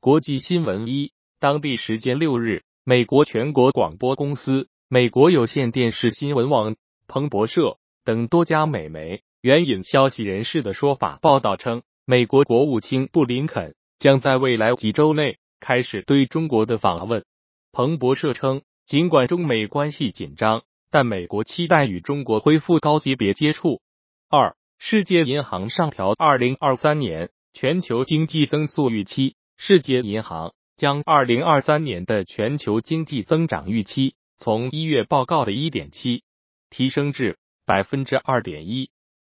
国际新闻一，当地时间六日，美国全国广播公司、美国有线电视新闻网、彭博社等多家美媒援引消息人士的说法报道称，美国国务卿布林肯将在未来几周内开始对中国的访问。彭博社称，尽管中美关系紧张，但美国期待与中国恢复高级别接触。二，世界银行上调二零二三年全球经济增速预期。世界银行将二零二三年的全球经济增长预期从一月报告的一点七提升至百分之二点一。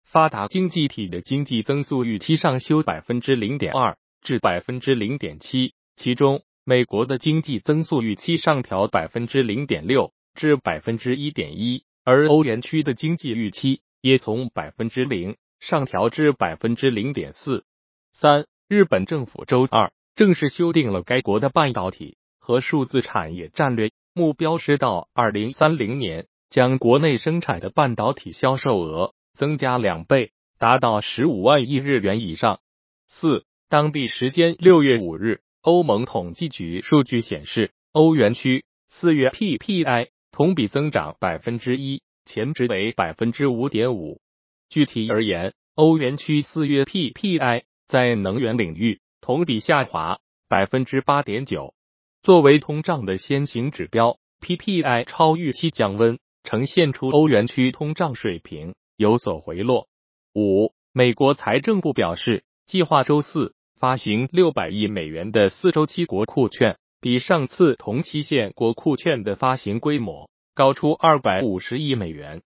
发达经济体的经济增速预期上修百分之零点二至百分之零点七，其中美国的经济增速预期上调百分之零点六至百分之一点一，而欧元区的经济预期也从百分之零上调至百分之零点四。三，日本政府周二。正式修订了该国的半导体和数字产业战略目标，是到二零三零年将国内生产的半导体销售额增加两倍，达到十五万亿日元以上。四，当地时间六月五日，欧盟统计局数据显示，欧元区四月 PPI 同比增长百分之一，前值为百分之五点五。具体而言，欧元区四月 PPI 在能源领域。同比下滑百分之八点九。作为通胀的先行指标，PPI 超预期降温，呈现出欧元区通胀水平有所回落。五，美国财政部表示，计划周四发行六百亿美元的四周期国库券，比上次同期限国库券的发行规模高出二百五十亿美元。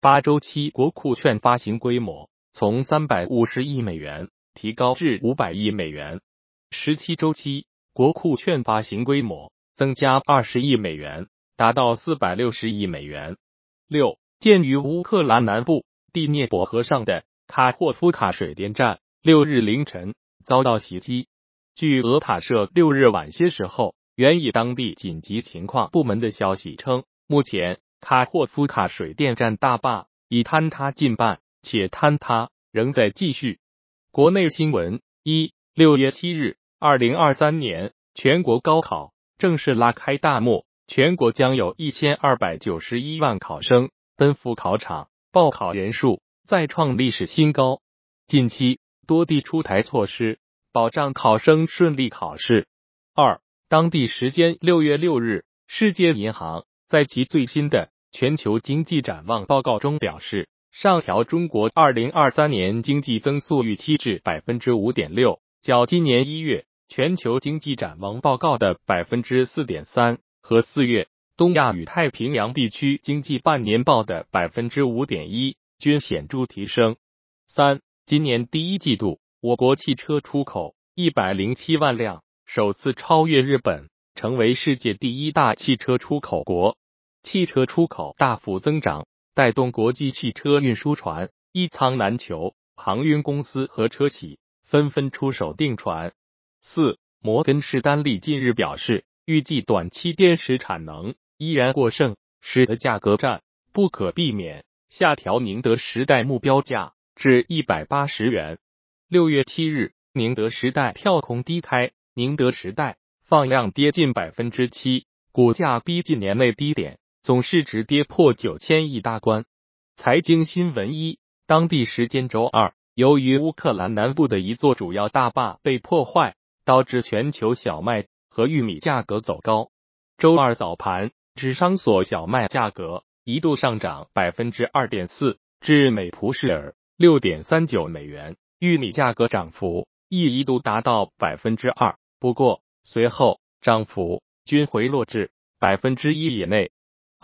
八周期国库券发行规模从三百五十亿美元。提高至五百亿美元，十七周期国库券发行规模增加二十亿美元，达到四百六十亿美元。六，建于乌克兰南部第聂伯河上的卡霍夫卡水电站六日凌晨遭到袭击。据俄塔社六日晚些时候援引当地紧急情况部门的消息称，目前卡霍夫卡水电站大坝已坍塌近半，且坍塌仍在继续。国内新闻：一六月七日，二零二三年全国高考正式拉开大幕，全国将有一千二百九十一万考生奔赴考场，报考人数再创历史新高。近期多地出台措施，保障考生顺利考试。二，当地时间六月六日，世界银行在其最新的全球经济展望报告中表示。上调中国二零二三年经济增速预期至百分之五点六，较今年一月全球经济展望报告的百分之四点三和四月东亚与太平洋地区经济半年报的百分之五点一均显著提升。三，今年第一季度，我国汽车出口一百零七万辆，首次超越日本，成为世界第一大汽车出口国，汽车出口大幅增长。带动国际汽车运输船一仓难求，航运公司和车企纷纷出手订船。四，摩根士丹利近日表示，预计短期电池产能依然过剩，使得价格战不可避免，下调宁德时代目标价至一百八十元。六月七日，宁德时代跳空低开，宁德时代放量跌近百分之七，股价逼近年内低点。总市值跌破九千亿大关。财经新闻一，当地时间周二，由于乌克兰南部的一座主要大坝被破坏，导致全球小麦和玉米价格走高。周二早盘，纸商所小麦价格一度上涨百分之二点四，至每蒲式尔六点三九美元；玉米价格涨幅亦一度达到百分之二，不过随后涨幅均回落至百分之一以内。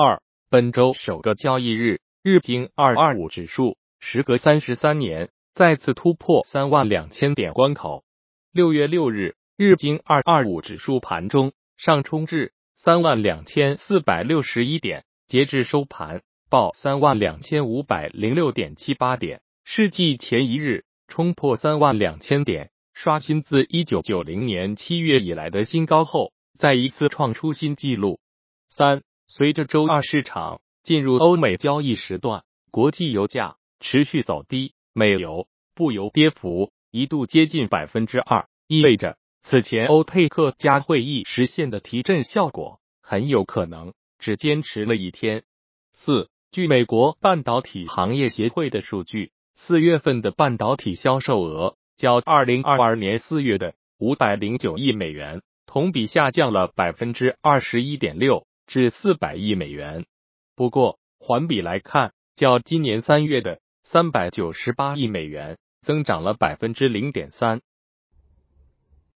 二本周首个交易日，日经二二五指数时隔三十三年再次突破三万两千点关口。六月六日，日经二二五指数盘中上冲至三万两千四百六十一点，截至收盘报三万两千五百零六点七八点，是继前一日冲破三万两千点，刷新自一九九零年七月以来的新高后，再一次创出新纪录。三随着周二市场进入欧美交易时段，国际油价持续走低，美油、布油跌幅一度接近百分之二，意味着此前欧佩克加会议实现的提振效果很有可能只坚持了一天。四，据美国半导体行业协会的数据，四月份的半导体销售额较二零二二年四月的五百零九亿美元同比下降了百分之二十一点六至四百亿美元。不过环比来看，较今年三月的三百九十八亿美元增长了百分之零点三。